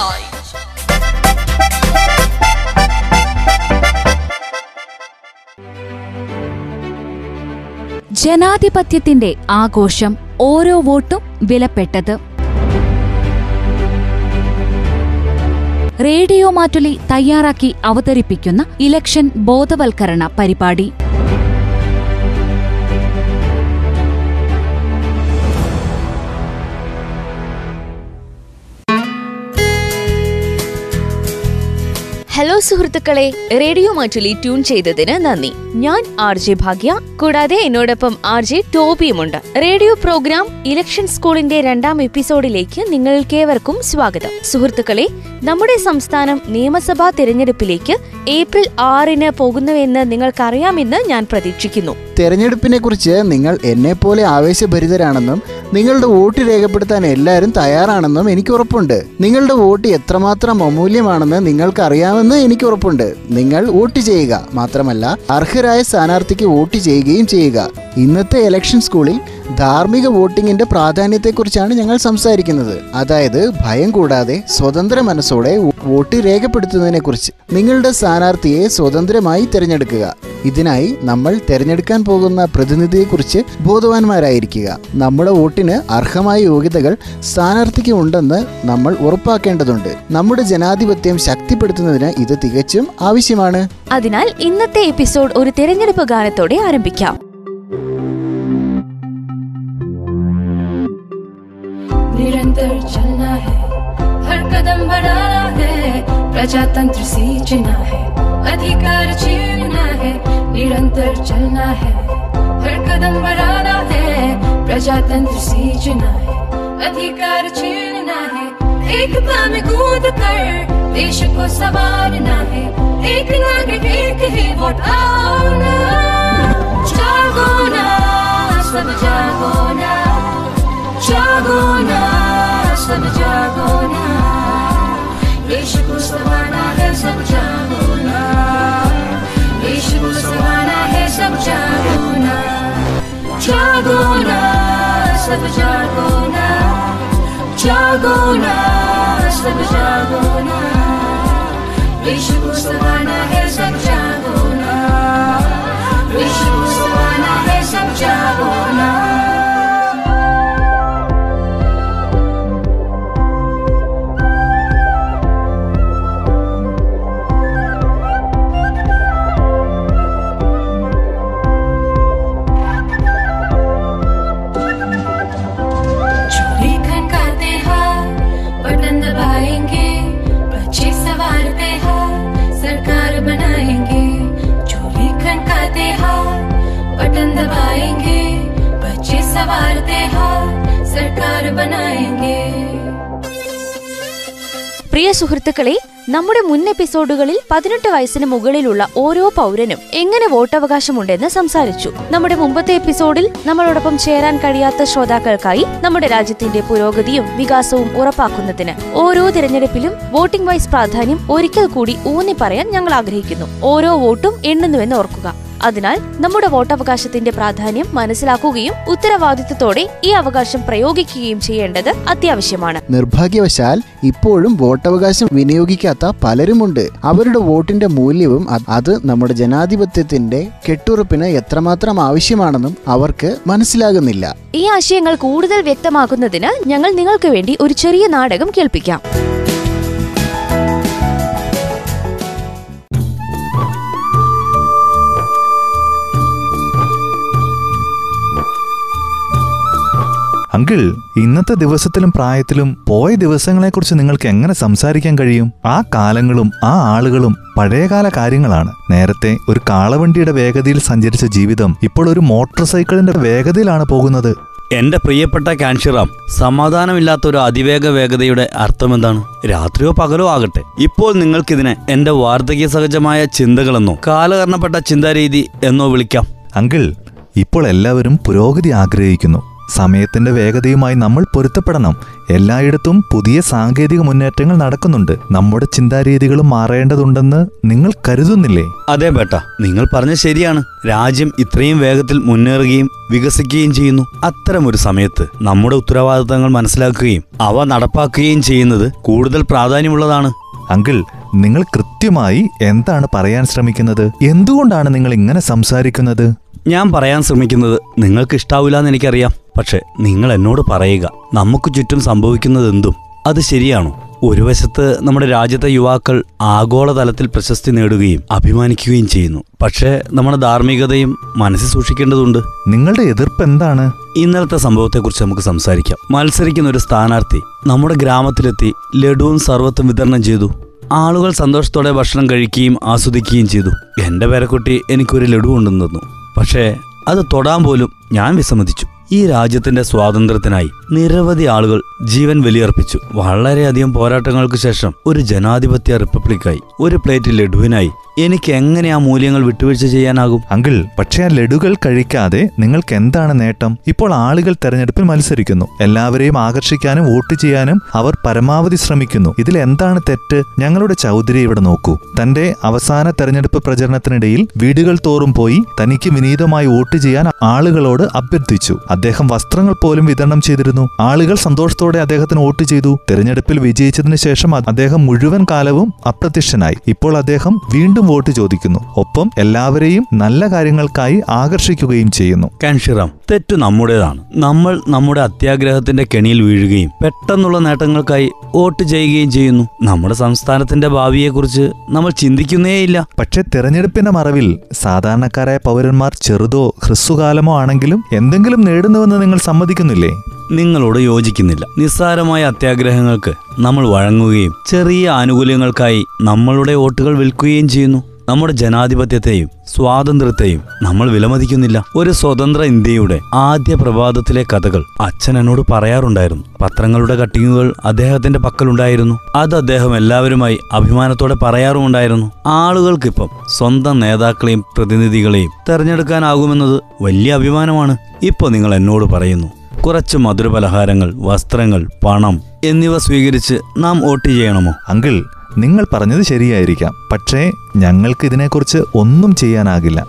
choice. ജനാധിപത്യത്തിന്റെ ആഘോഷം ഓരോ വോട്ടും വിലപ്പെട്ടത് റേഡിയോ മാറ്റുലി തയ്യാറാക്കി അവതരിപ്പിക്കുന്ന ഇലക്ഷൻ ബോധവൽക്കരണ പരിപാടി ഹലോ സുഹൃത്തുക്കളെ റേഡിയോ മാറ്റുലി ട്യൂൺ ചെയ്തതിന് നന്ദി. ഞാൻ ആർ ജെ ഭാഗ്യ. കൂടാതെ എന്നോടൊപ്പം ആർ ജെ ടോബിയുമുണ്ട്. റേഡിയോ പ്രോഗ്രാം ഇലക്ഷൻ സ്കൂളിന്റെ രണ്ടാം എപ്പിസോഡിലേക്ക് നിങ്ങൾക്കേവർക്കും സ്വാഗതം. സുഹൃത്തുക്കളെ നമ്മുടെ സംസ്ഥാനം നിയമസഭാ തിരഞ്ഞെടുപ്പിലേക്ക് ഏപ്രിൽ ആറിന് പോകുന്നുവെന്ന് നിങ്ങൾക്കറിയാമെന്ന് ഞാൻ പ്രതീക്ഷിക്കുന്നു. തെരഞ്ഞെടുപ്പിനെ കുറിച്ച് നിങ്ങൾ എന്നെപ്പോലെ ആവേശഭരിതരാണെന്നും നിങ്ങളുടെ വോട്ട് രേഖപ്പെടുത്താൻ എല്ലാവരും തയ്യാറാണെന്നും എനിക്ക് ഉറപ്പുണ്ട്. നിങ്ങളുടെ വോട്ട് എത്രമാത്രം അമൂല്യമാണെന്ന് നിങ്ങൾക്ക് അറിയാമെന്ന് എനിക്ക് ഉറപ്പുണ്ട്. നിങ്ങൾ വോട്ട് ചെയ്യുക മാത്രമല്ല അർഹരായ സ്ഥാനാർത്ഥിക്ക് വോട്ട് ചെയ്യുകയും ചെയ്യുക. ഇന്നത്തെ ഇലക്ഷൻ സ്കൂളിൽ ധാർമ്മിക വോട്ടിങ്ങിന്റെ പ്രാധാന്യത്തെക്കുറിച്ചാണ് ഞങ്ങൾ സംസാരിക്കുന്നത്. അതായത് ഭയം കൂടാതെ സ്വതന്ത്ര മനസ്സോടെ വോട്ട് രേഖപ്പെടുത്തുന്നതിനെക്കുറിച്ച്. നിങ്ങളുടെ സ്ഥാനാർത്ഥിയെ സ്വതന്ത്രമായി തിരഞ്ഞെടുക്കുക. ഇതിനായി നമ്മൾ തിരഞ്ഞെടുക്കാൻ പോകുന്ന പ്രതിനിധിയെക്കുറിച്ച് ബോധവാന്മാരായിരിക്കുക നമ്മുടെ വോട്ടിന് അർഹമായ യോഗ്യതകൾ സ്ഥാനാർത്ഥിക്ക് ഉണ്ടെന്ന് നമ്മൾ ഉറപ്പാക്കേണ്ടതുണ്ട് നമ്മുടെ ജനാധിപത്യം ശക്തിപ്പെടുത്തുന്നതിന് ഇത് തികച്ചും ആവശ്യമാണ് അതിനാൽ ഇന്നത്തെ എപ്പിസോഡ് ഒരു തിരഞ്ഞെടുപ്പ് ഗാനത്തോടെ ആരംഭിക്കാം निरंतर चलना है हर कदम बढ़ाना है प्रजातंत्र सींचना है, अधिकार छीनना है, निरंतर चलना है। हर कदम बढ़ाना है, प्रजातंत्र सींचना है, अधिकार छीनना है। एकता में कूद कर देश को संवारना है, एक नागरिक एक ही वोट आओ जागो ना, सब जागो ना। जागो ना, सब जागो ना। देश को संभालना بجرگونه جرگونه به بجرگونه बनाएंगे പ്രിയ സുഹൃത്തുക്കളെ നമ്മുടെ മുൻ എപ്പിസോഡുകളിൽ പതിനെട്ട് വയസ്സിന് മുകളിലുള്ള ഓരോ പൗരനും എങ്ങനെ വോട്ടവകാശമുണ്ടെന്ന് സംസാരിച്ചു നമ്മുടെ മുമ്പത്തെ എപ്പിസോഡിൽ നമ്മളോടൊപ്പം ചേരാൻ കഴിയാത്ത ശ്രോതാക്കൾക്കായി നമ്മുടെ രാജ്യത്തിന്റെ പുരോഗതിയും വികാസവും ഉറപ്പാക്കുന്നതിന് ഓരോ തിരഞ്ഞെടുപ്പിലും വോട്ടിംഗ് വൈസ് പ്രാധാന്യം ഒരിക്കൽ കൂടി ഊന്നി പറയാൻ ഞങ്ങൾ ആഗ്രഹിക്കുന്നു ഓരോ വോട്ടും എണ്ണുന്നുവെന്ന് ഓർക്കുക അതിനാൽ നമ്മുടെ വോട്ടവകാശത്തിന്റെ പ്രാധാന്യം മനസ്സിലാക്കുകയും ഉത്തരവാദിത്തത്തോടെ ഈ അവകാശം പ്രയോഗിക്കുകയും ചെയ്യേണ്ടത് അത്യാവശ്യമാണ്. നിർഭാഗ്യവശാൽ ഇപ്പോഴും വോട്ടവകാശം വിനിയോഗിക്കാത്ത പലരുമുണ്ട്. അവരുടെ വോട്ടിന്റെ മൂല്യവും അത് നമ്മുടെ ജനാധിപത്യത്തിന്റെ കെട്ടുറപ്പിന് എത്രമാത്രം ആവശ്യമാണെന്നും അവർക്ക് മനസ്സിലാകുന്നില്ല. ഈ ആശയങ്ങൾ കൂടുതൽ വ്യക്തമാക്കുന്നതിന് ഞങ്ങൾ നിങ്ങൾക്ക് വേണ്ടി ഒരു ചെറിയ നാടകം കേൾപ്പിക്കാം. അങ്കിൾ ഇന്നത്തെ ദിവസത്തിലും പ്രായത്തിലും പോയ ദിവസങ്ങളെക്കുറിച്ച് നിങ്ങൾക്ക് എങ്ങനെ സംസാരിക്കാൻ കഴിയും? ആ കാലങ്ങളും ആ ആളുകളും പഴയകാല കാര്യങ്ങളാണ്. നേരത്തെ ഒരു കാളവണ്ടിയുടെ വേഗതയിൽ സഞ്ചരിച്ച ജീവിതം ഇപ്പോൾ ഒരു മോട്ടോർ സൈക്കിളിന്റെ വേഗതയിലാണ് പോകുന്നത്. എന്റെ പ്രിയപ്പെട്ട കാൻഷിറാം സമാധാനമില്ലാത്ത ഒരു അതിവേഗ വേഗതയുടെ അർത്ഥം എന്താണ്? രാത്രിയോ പകലോ ആകട്ടെ. ഇപ്പോൾ നിങ്ങൾക്കിതിനെ എന്റെ വാർദ്ധക്യ സഹജമായ ചിന്തകളെന്നോ കാലകരണപ്പെട്ട ചിന്താരീതി എന്നോ വിളിക്കാം. അങ്കിൾ ഇപ്പോൾ എല്ലാവരും പുരോഗതി ആഗ്രഹിക്കുന്നു. സമയത്തിന്റെ വേഗതയുമായി നമ്മൾ പൊരുത്തപ്പെടണം. എല്ലായിടത്തും പുതിയ സാങ്കേതിക മുന്നേറ്റങ്ങൾ നടക്കുന്നുണ്ട്. നമ്മുടെ ചിന്താരീതികളും മാറേണ്ടതുണ്ടെന്ന് നിങ്ങൾ കരുതുന്നില്ലേ? അതെ ബേട്ട നിങ്ങൾ പറഞ്ഞ ശരിയാണ്. രാജ്യം ഇത്രയും വേഗത്തിൽ മുന്നേറുകയും വികസിക്കുകയും ചെയ്യുന്നു. അത്തരമൊരു സമയത്ത് നമ്മുടെ ഉത്തരവാദിത്തങ്ങൾ മനസ്സിലാക്കുകയും അവ നടപ്പാക്കുകയും ചെയ്യുന്നത് കൂടുതൽ പ്രാധാന്യമുള്ളതാണ്. അങ്കിൾ നിങ്ങൾ കൃത്യമായി എന്താണ് പറയാൻ ശ്രമിക്കുന്നത്? എന്തുകൊണ്ടാണ് നിങ്ങൾ ഇങ്ങനെ സംസാരിക്കുന്നത്? ഞാൻ പറയാൻ ശ്രമിക്കുന്നത് നിങ്ങൾക്ക് ഇഷ്ടാവില്ല എന്ന് എനിക്കറിയാം. പക്ഷെ നിങ്ങൾ എന്നോട് പറയുക നമുക്ക് ചുറ്റും സംഭവിക്കുന്നത് എന്തും. അത് ശരിയാണോ? ഒരു വശത്ത് നമ്മുടെ രാജ്യത്തെ യുവാക്കൾ ആഗോളതലത്തിൽ പ്രശസ്തി നേടുകയും അഭിമാനിക്കുകയും ചെയ്യുന്നു. പക്ഷേ നമ്മുടെ ധാർമ്മികതയും മനസ്സിൽ സൂക്ഷിക്കേണ്ടതുണ്ട്. നിങ്ങളുടെ എതിർപ്പ് എന്താണ്? ഇന്നലത്തെ സംഭവത്തെക്കുറിച്ച് നമുക്ക് സംസാരിക്കാം. മത്സരിക്കുന്ന ഒരു സ്ഥാനാർത്ഥി നമ്മുടെ ഗ്രാമത്തിലെത്തി ലഡുവും സർവത്തും വിതരണം ചെയ്തു. ആളുകൾ സന്തോഷത്തോടെ ഭക്ഷണം കഴിക്കുകയും ആസ്വദിക്കുകയും ചെയ്തു. എന്റെ പേരക്കുട്ടി എനിക്കൊരു ലഡു കൊണ്ടുവന്നു പക്ഷേ അത് തൊടാൻ പോലും ഞാൻ വിസമ്മതിച്ചു. ഈ രാജ്യത്തിന്റെ സ്വാതന്ത്ര്യത്തിനായി നിരവധി ആളുകൾ ജീവൻ ബലിയർപ്പിച്ചു. വളരെയധികം പോരാട്ടങ്ങൾക്ക് ശേഷം ഒരു ജനാധിപത്യ റിപ്പബ്ലിക്കായി ഒരു പ്ലേറ്റ് ലഡുവിനായി എനിക്ക് എങ്ങനെ ആ മൂല്യങ്ങൾ വിട്ടുവീഴ്ച ചെയ്യാനാകും? അങ്കിൾ പക്ഷേ ആ ലഡുകൾ കഴിക്കാതെ നിങ്ങൾക്ക് എന്താണ് നേട്ടം? ഇപ്പോൾ ആളുകൾ തെരഞ്ഞെടുപ്പിൽ മത്സരിക്കുന്നു. എല്ലാവരെയും ആകർഷിക്കാനും വോട്ട് ചെയ്യാനും അവർ പരമാവധി ശ്രമിക്കുന്നു. ഇതിൽ എന്താണ് തെറ്റ്? ഞങ്ങളുടെ ചൗധരി ഇവിടെ നോക്കൂ. തന്റെ അവസാന തെരഞ്ഞെടുപ്പ് പ്രചരണത്തിനിടയിൽ വീടുകൾ തോറും പോയി തനിക്ക് വിനീതമായി വോട്ട് ചെയ്യാൻ ആളുകളോട് അഭ്യർത്ഥിച്ചു. അദ്ദേഹം വസ്ത്രങ്ങൾ പോലും വിതരണം ചെയ്തിരുന്നു. ആളുകൾ സന്തോഷത്തോടെ അദ്ദേഹത്തിന് വോട്ട് ചെയ്തു. തെരഞ്ഞെടുപ്പിൽ വിജയിച്ചതിന് ശേഷം അദ്ദേഹം മുഴുവൻ കാലവും അപ്രത്യക്ഷനായി. ഇപ്പോൾ അദ്ദേഹം വീണ്ടും വോട്ട് ചോദിക്കുന്നു. ഒപ്പം എല്ലാവരെയും നല്ല കാര്യങ്ങൾക്കായി ആകർഷിക്കുകയും ചെയ്യുന്നു. കാൻഷിറാം തെറ്റ് നമ്മുടേതാണ്. നമ്മൾ നമ്മുടെ അത്യാഗ്രഹത്തിന്റെ കെണിയിൽ വീഴുകയും പെട്ടെന്നുള്ള നേട്ടങ്ങൾക്കായി വോട്ട് ചെയ്യുകയും ചെയ്യുന്നു. നമ്മുടെ സംസ്ഥാനത്തിന്റെ ഭാവിയെക്കുറിച്ച് നമ്മൾ ചിന്തിക്കുന്നേയില്ല. പക്ഷെ തെരഞ്ഞെടുപ്പിന്റെ മറവിൽ സാധാരണക്കാരായ പൗരന്മാർ ചെറുതോ ഹ്രസ്വകാലമോ ആണെങ്കിലും എന്തെങ്കിലും നേടുന്നുവെന്ന് നിങ്ങൾ സമ്മതിക്കുന്നില്ലേ? നിങ്ങളോട് യോജിക്കുന്നില്ല. നിസ്സാരമായ അത്യാഗ്രഹങ്ങൾക്ക് നമ്മൾ വഴങ്ങുകയും ചെറിയ ആനുകൂല്യങ്ങൾക്കായി നമ്മളുടെ വോട്ടുകൾ വിൽക്കുകയും ചെയ്യുന്നു. നമ്മുടെ ജനാധിപത്യത്തെയും സ്വാതന്ത്ര്യത്തെയും നമ്മൾ വിലമതിക്കുന്നില്ല. ഒരു സ്വതന്ത്ര ഇന്ത്യയുടെ ആദ്യ പ്രഭാതത്തിലെ കഥകൾ അച്ഛൻ എന്നോട് പറയാറുണ്ടായിരുന്നു. പത്രങ്ങളുടെ കട്ടിങ്ങുകൾ അദ്ദേഹത്തിന്റെ പക്കലുണ്ടായിരുന്നു. അത് അദ്ദേഹം എല്ലാവരുമായി അഭിമാനത്തോടെ പറയാറുമുണ്ടായിരുന്നു. ആളുകൾക്കിപ്പം സ്വന്തം നേതാക്കളെയും പ്രതിനിധികളെയും തെരഞ്ഞെടുക്കാനാകുമെന്നത് വലിയ അഭിമാനമാണ്. ഇപ്പൊ നിങ്ങൾ എന്നോട് പറയുന്നു കുറച്ച് മധുരപലഹാരങ്ങൾ വസ്ത്രങ്ങൾ പണം എന്നിവ സ്വീകരിച്ച് നാം വോട്ട് ചെയ്യണമോ? അങ്കിൾ നിങ്ങൾ പറഞ്ഞത് ശരിയായിരിക്കാം. പക്ഷേ ഞങ്ങൾക്ക് ഇതിനെക്കുറിച്ച് ഒന്നും ചെയ്യാനാകില്ല.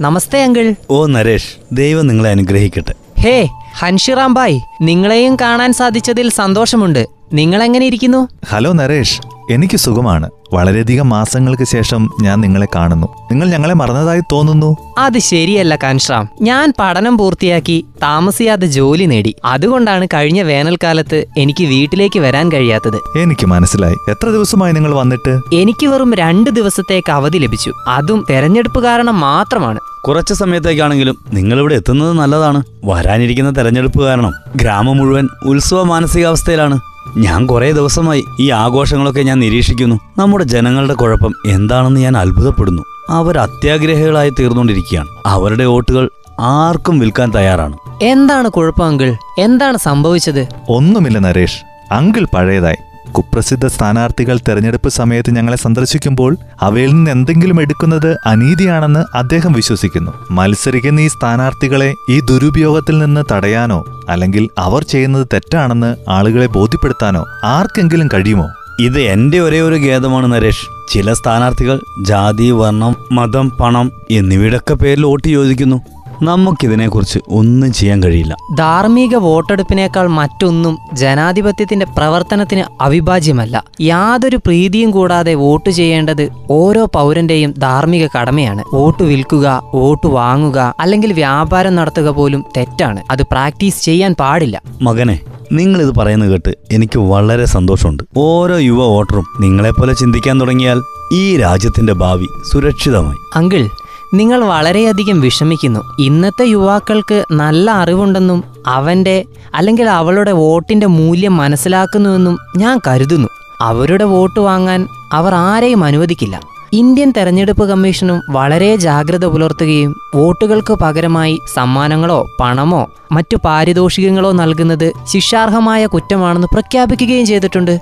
നമസ്തേ അങ്കിൾ. ഓ നരേഷ് ദൈവം നിങ്ങളെ അനുഗ്രഹിക്കട്ടെ. ഹേ ഹൻഷിറാം ബായ് നിങ്ങളെയും കാണാൻ സാധിച്ചതിൽ സന്തോഷമുണ്ട്. നിങ്ങൾ എങ്ങനെ ഇരിക്കുന്നു? ഹലോ നരേഷ്. എനിക്ക് സുഖമാണ്. വളരെയധികം മാസങ്ങൾക്ക് ശേഷം ഞാൻ നിങ്ങളെ കാണുന്നു. നിങ്ങൾ ഞങ്ങളെ മറന്നതായി തോന്നുന്നു? അത് ശരിയല്ല കാൻഷ്രാം. ഞാൻ പഠനം പൂർത്തിയാക്കി താമസിയാതെ ജോലി നേടി. അതുകൊണ്ടാണ് കഴിഞ്ഞ വേനൽക്കാലത്ത് എനിക്ക് വീട്ടിലേക്ക് വരാൻ കഴിയാത്തത്. എനിക്ക് മനസ്സിലായി. എത്ര ദിവസമായി നിങ്ങൾ വന്നിട്ട്? എനിക്ക് വെറും രണ്ട് ദിവസത്തേക്ക് അവധി ലഭിച്ചു. അതും തെരഞ്ഞെടുപ്പ് കാരണം മാത്രമാണ്. കുറച്ച് സമയത്തേക്കാണെങ്കിലും നിങ്ങൾ ഇവിടെ എത്തുന്നത് നല്ലതാണ്. വരാനിരിക്കുന്ന തെരഞ്ഞെടുപ്പ് കാരണം ഗ്രാമം മുഴുവൻ ഉത്സവ മാനസികാവസ്ഥയിലാണ്. ഞാൻ കുറേ ദിവസമായി ഈ ആഘോഷങ്ങളൊക്കെ ഞാൻ നിരീക്ഷിക്കുന്നു. നമ്മുടെ ജനങ്ങളുടെ കുഴപ്പം എന്താണെന്ന് ഞാൻ അത്ഭുതപ്പെടുന്നു. അവർ അത്യാഗ്രഹികളായി തീർന്നുകൊണ്ടിരിക്കുകയാണ്. അവരുടെ വോട്ടുകൾ ആർക്കും വിൽക്കാൻ തയ്യാറാണ്. എന്താണ് കുഴപ്പം അങ്കിൾ എന്താണ് സംഭവിച്ചത്? ഒന്നുമില്ല നരേഷ്. അങ്കിൾ പഴയതായി. കുപ്രസിദ്ധ സ്ഥാനാർത്ഥികൾ തെരഞ്ഞെടുപ്പ് സമയത്ത് ഞങ്ങളെ സന്ദർശിക്കുമ്പോൾ അവയിൽ നിന്ന് എന്തെങ്കിലും എടുക്കുന്നത് അനീതിയാണെന്ന് അദ്ദേഹം വിശ്വസിക്കുന്നു. മത്സരിക്കുന്ന ഈ സ്ഥാനാർത്ഥികളെ ഈ ദുരുപയോഗത്തിൽ നിന്ന് തടയാനോ അല്ലെങ്കിൽ അവർ ചെയ്യുന്നത് തെറ്റാണെന്ന് ആളുകളെ ബോധ്യപ്പെടുത്താനോ ആർക്കെങ്കിലും കഴിയുമോ? ഇത് എന്റെ ഒരേ ഒരു ഖേദമാണ് നരേഷ്. ചില സ്ഥാനാർത്ഥികൾ ജാതി വർണം മതം പണം എന്നിവയുടെയൊക്കെ പേരിൽ വോട്ട് ചോദിക്കുന്നു. നമുക്കിതിനെക്കുറിച്ച് ഒന്നും ചെയ്യാൻ കഴിയില്ല. ധാർമ്മിക വോട്ടെടുപ്പിനേക്കാൾ മറ്റൊന്നും ജനാധിപത്യത്തിന്റെ പ്രവർത്തനത്തിന് അവിഭാജ്യമല്ല. യാതൊരു പ്രീതിയും കൂടാതെ വോട്ട് ചെയ്യേണ്ടത് ഓരോ പൗരന്റെയും ധാർമ്മിക കടമയാണ്. വോട്ട് വിൽക്കുക വോട്ട് വാങ്ങുക അല്ലെങ്കിൽ വ്യാപാരം നടത്തുക പോലും തെറ്റാണ്. അത് പ്രാക്ടീസ് ചെയ്യാൻ പാടില്ല. മകനെ നിങ്ങൾ ഇത് പറയുന്നത് കേട്ട് എനിക്ക് വളരെ സന്തോഷമുണ്ട്. ഓരോ യുവ വോട്ടറും നിങ്ങളെപ്പോലെ ചിന്തിക്കാൻ തുടങ്ങിയാൽ ഈ രാജ്യത്തിന്റെ ഭാവി സുരക്ഷിതമായി. അങ്കിൾ നിങ്ങൾ വളരെയധികം വിഷമിക്കുന്നു. ഇന്നത്തെ യുവാക്കൾക്ക് നല്ല അറിവുണ്ടെന്നും അവന്റെ അല്ലെങ്കിൽ അവളുടെ വോട്ടിന്റെ മൂല്യം മനസ്സിലാക്കുന്നുവെന്നും ഞാൻ കരുതുന്നു. അവരുടെ വോട്ട് വാങ്ങാൻ അവർ ആരെയും അനുവദിക്കില്ല. ഇന്ത്യൻ തെരഞ്ഞെടുപ്പ് കമ്മീഷനും വളരെ ജാഗ്രത പുലർത്തുകയും വോട്ടുകൾക്ക് പകരമായി സമ്മാനങ്ങളോ പണമോ മറ്റു പാരിതോഷികങ്ങളോ നൽകുന്നത് ശിക്ഷാർഹമായ കുറ്റമാണെന്ന് പ്രഖ്യാപിക്കുകയും ചെയ്തിട്ടുണ്ട്.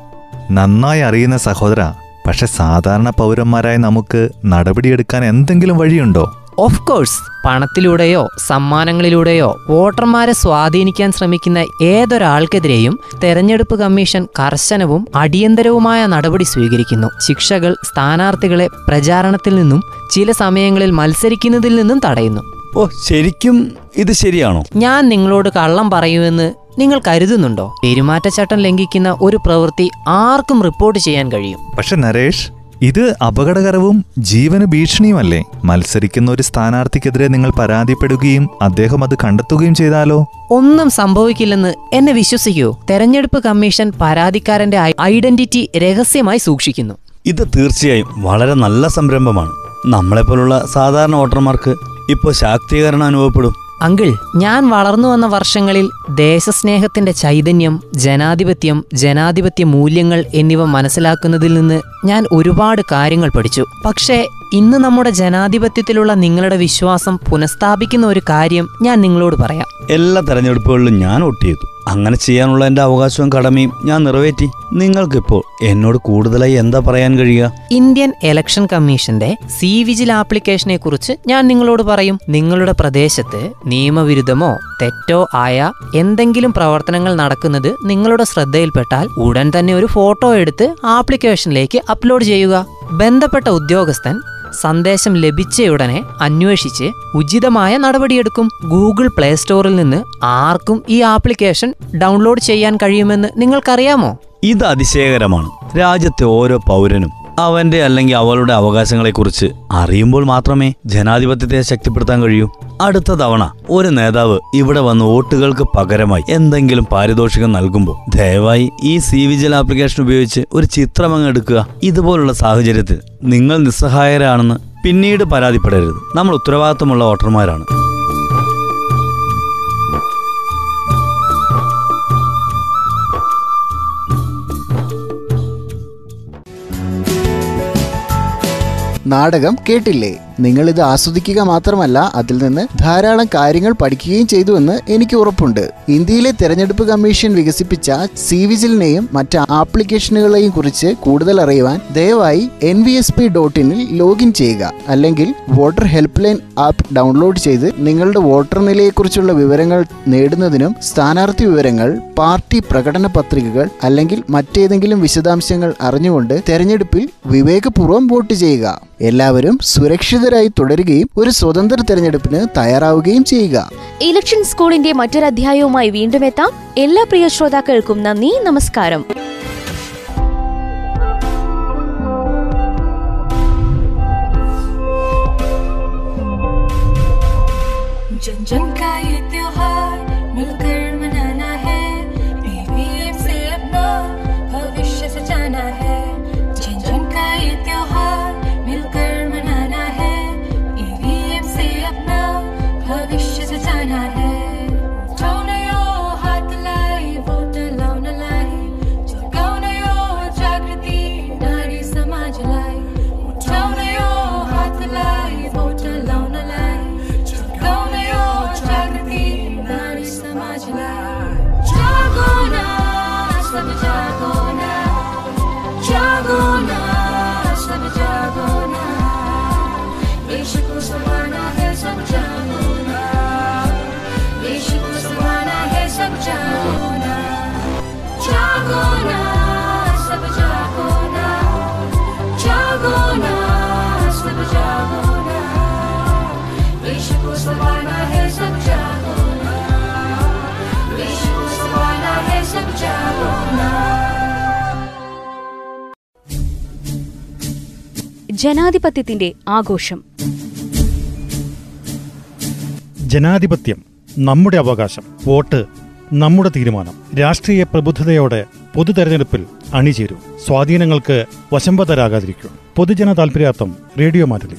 നന്നായി അറിയുന്ന സഹോദര പക്ഷെ സാധാരണ പൗരന്മാരായ നമുക്ക് നടപടിയെടുക്കാൻ എന്തെങ്കിലും വഴിയുണ്ടോ? ഓഫ് കോഴ്സ് പണത്തിലൂടെയോ സമ്മാനങ്ങളിലൂടെയോ വോട്ടർമാരെ സ്വാധീനിക്കാൻ ശ്രമിക്കുന്ന ഏതൊരാൾക്കെതിരെയും തെരഞ്ഞെടുപ്പ് കമ്മീഷൻ കർശനവും അടിയന്തരവുമായ നടപടി സ്വീകരിക്കുന്നു. ശിക്ഷകൾ സ്ഥാനാർത്ഥികളെ പ്രചാരണത്തിൽ നിന്നും ചില സമയങ്ങളിൽ മത്സരിക്കുന്നതിൽ നിന്നും തടയുന്നു. ഓ ശരിക്കും ഇത് ശരിയാണോ? ഞാൻ നിങ്ങളോട് കള്ളം പറയുമെന്ന് നിങ്ങൾ കരുതുന്നുണ്ടോ? പെരുമാറ്റച്ചട്ടം ലംഘിക്കുന്ന ഒരു പ്രവൃത്തി ആർക്കും റിപ്പോർട്ട് ചെയ്യാൻ കഴിയും. പക്ഷെ നരേഷ് ഇത് അപകടകരവും ജീവന് ഭീഷണിയുമല്ലേ? മത്സരിക്കുന്ന ഒരു സ്ഥാനാർത്ഥിക്കെതിരെ നിങ്ങൾ പരാതിപ്പെടുകയും അദ്ദേഹം അത് കണ്ടെത്തുകയും ചെയ്താലോ? ഒന്നും സംഭവിക്കില്ലെന്ന് എന്നെ വിശ്വസിക്കൂ. തെരഞ്ഞെടുപ്പ് കമ്മീഷൻ പരാതിക്കാരന്റെ ഐഡന്റിറ്റി രഹസ്യമായി സൂക്ഷിക്കുന്നു. ഇത് തീർച്ചയായും വളരെ നല്ല സംരംഭമാണ്. നമ്മളെപ്പോലുള്ള സാധാരണ വോട്ടർമാർക്ക് ഇപ്പോൾ ശാക്തീകരണം അനുഭവപ്പെടും. അങ്കിൾ ഞാൻ വളർന്നു വന്ന വർഷങ്ങളിൽ ദേശസ്നേഹത്തിന്റെ ചൈതന്യം ജനാധിപത്യം ജനാധിപത്യ മൂല്യങ്ങൾ എന്നിവ മനസ്സിലാക്കുന്നതിൽ നിന്ന് ഞാൻ ഒരുപാട് കാര്യങ്ങൾ പഠിച്ചു. പക്ഷേ ഇന്ന് നമ്മുടെ ജനാധിപത്യത്തിലുള്ള നിങ്ങളുടെ വിശ്വാസം പുനഃസ്ഥാപിക്കുന്ന ഒരു കാര്യം ഞാൻ നിങ്ങളോട് പറയാം. എല്ലാ തെരഞ്ഞെടുപ്പുകളിലും ഞാൻ വോട്ട് ചെയ്തു. അങ്ങനെ ചെയ്യാനുള്ള എന്റെ അവകാശവും കടമയും ഞാൻ നിറവേറ്റി. നിങ്ങൾക്കിപ്പോൾ എന്നോട് കൂടുതലായി എന്താ പറയാൻ കഴിയുക? ഇന്ത്യൻ ഇലക്ഷൻ കമ്മീഷന്റെ സി വിജിൽ ആപ്ലിക്കേഷനെ കുറിച്ച് ഞാൻ നിങ്ങളോട് പറയും. നിങ്ങളുടെ പ്രദേശത്ത് നിയമവിരുദ്ധമോ തെറ്റോ ആയ എന്തെങ്കിലും പ്രവർത്തനങ്ങൾ നടക്കുന്നത് നിങ്ങളുടെ ശ്രദ്ധയിൽപ്പെട്ടാൽ ഉടൻ തന്നെ ഒരു ഫോട്ടോ എടുത്ത് ആപ്ലിക്കേഷനിലേക്ക് അപ്ലോഡ് ചെയ്യുക. ബന്ധപ്പെട്ട ഉദ്യോഗസ്ഥൻ സന്ദേശം ലഭിച്ചയുടനെ അന്വേഷിച്ച് ഉചിതമായ നടപടിയെടുക്കും. ഗൂഗിൾ പ്ലേ സ്റ്റോറിൽ നിന്ന് ആർക്കും ഈ ആപ്ലിക്കേഷൻ ഡൗൺലോഡ് ചെയ്യാൻ കഴിയുമെന്ന് നിങ്ങൾക്കറിയാമോ? ഇത് അതിശയകരമാണ്. രാജ്യത്തെ ഓരോ പൗരനും അവന്റെ അല്ലെങ്കിൽ അവളുടെ അവകാശങ്ങളെക്കുറിച്ച് അറിയുമ്പോൾ മാത്രമേ ജനാധിപത്യത്തെ ശക്തിപ്പെടുത്താൻ കഴിയൂ. അടുത്ത തവണ ഒരു നേതാവ് ഇവിടെ വന്ന് വോട്ടുകൾക്ക് പകരമായി എന്തെങ്കിലും പാരിതോഷികം നൽകുമ്പോൾ ദയവായി ഈ സി വിജിൽ ആപ്ലിക്കേഷൻ ഉപയോഗിച്ച് ഒരു ചിത്രം അങ്ങ് എടുക്കുക. ഇതുപോലുള്ള സാഹചര്യത്തിൽ നിങ്ങൾ നിസ്സഹായരാണെന്ന് പിന്നീട് പരാതിപ്പെടരുത്. നമ്മൾ ഉത്തരവാദിത്തമുള്ള വോട്ടർമാരാണ്. നാടകം കേട്ടില്ലേ? നിങ്ങൾ ഇത് ആസ്വദിക്കുക മാത്രമല്ല അതിൽ നിന്ന് ധാരാളം കാര്യങ്ങൾ പഠിക്കുകയും ചെയ്തുവെന്ന് എനിക്ക് ഉറപ്പുണ്ട്. ഇന്ത്യയിലെ തെരഞ്ഞെടുപ്പ് കമ്മീഷൻ വികസിപ്പിച്ച സി വിജിലിനെയും മറ്റ് ആപ്ലിക്കേഷനുകളെയും കുറിച്ച് കൂടുതൽ അറിയുവാൻ ദയവായി N V S P dot ഇനിൽ login ചെയ്യുക. അല്ലെങ്കിൽ voter help line app download ചെയ്ത് നിങ്ങളുടെ വോട്ടർ നിലയെക്കുറിച്ചുള്ള വിവരങ്ങൾ നേടുന്നതിനും സ്ഥാനാർത്ഥി വിവരങ്ങൾ പാർട്ടി പ്രകടന പത്രികകൾ അല്ലെങ്കിൽ മറ്റേതെങ്കിലും വിശദാംശങ്ങൾ അറിഞ്ഞുകൊണ്ട് തെരഞ്ഞെടുപ്പിൽ വിവേകപൂർവം വോട്ട് ചെയ്യുക. എല്ലാവരും സുരക്ഷിതരായി തുടരുകയും ഒരു സ്വതന്ത്ര തെരഞ്ഞെടുപ്പിന് തയ്യാറാവുകയും ചെയ്യുക. ഇലക്ഷൻ സ്കൂളിന്റെ മറ്റൊരു അധ്യായവുമായി വീണ്ടും എത്താം. എല്ലാ പ്രിയ ശ്രോതാക്കൾക്കും നന്ദി നമസ്കാരം. ജനാധിപത്യത്തിന്റെ ആഘോഷം. ജനാധിപത്യം നമ്മുടെ അവകാശം വോട്ട് നമ്മുടെ തീരുമാനം. രാഷ്ട്രീയ പ്രബുദ്ധതയോടെ പൊതു തെരഞ്ഞെടുപ്പിൽ അണിചേരൂ. സ്വാധീനങ്ങൾക്ക് വശംവതരാകാതിരിക്കൂ. പൊതുജന താൽപര്യാർത്ഥം റേഡിയോ മാറ്റലി.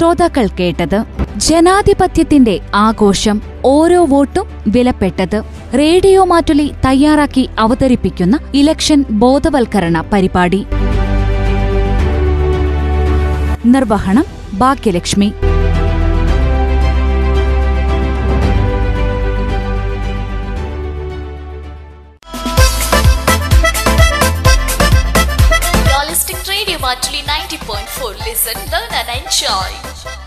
ശ്രോതാക്കൾ കേട്ടത് ജനാധിപത്യത്തിന്റെ ആഘോഷം ഓരോ വോട്ടും വിലപ്പെട്ടത് റേഡിയോ മാറ്റുലി തയ്യാറാക്കി അവതരിപ്പിക്കുന്ന ഇലക്ഷൻ ബോധവൽക്കരണ പരിപാടി. നിർവഹണം Bhagyalakshmi. Listen, learn and enjoy.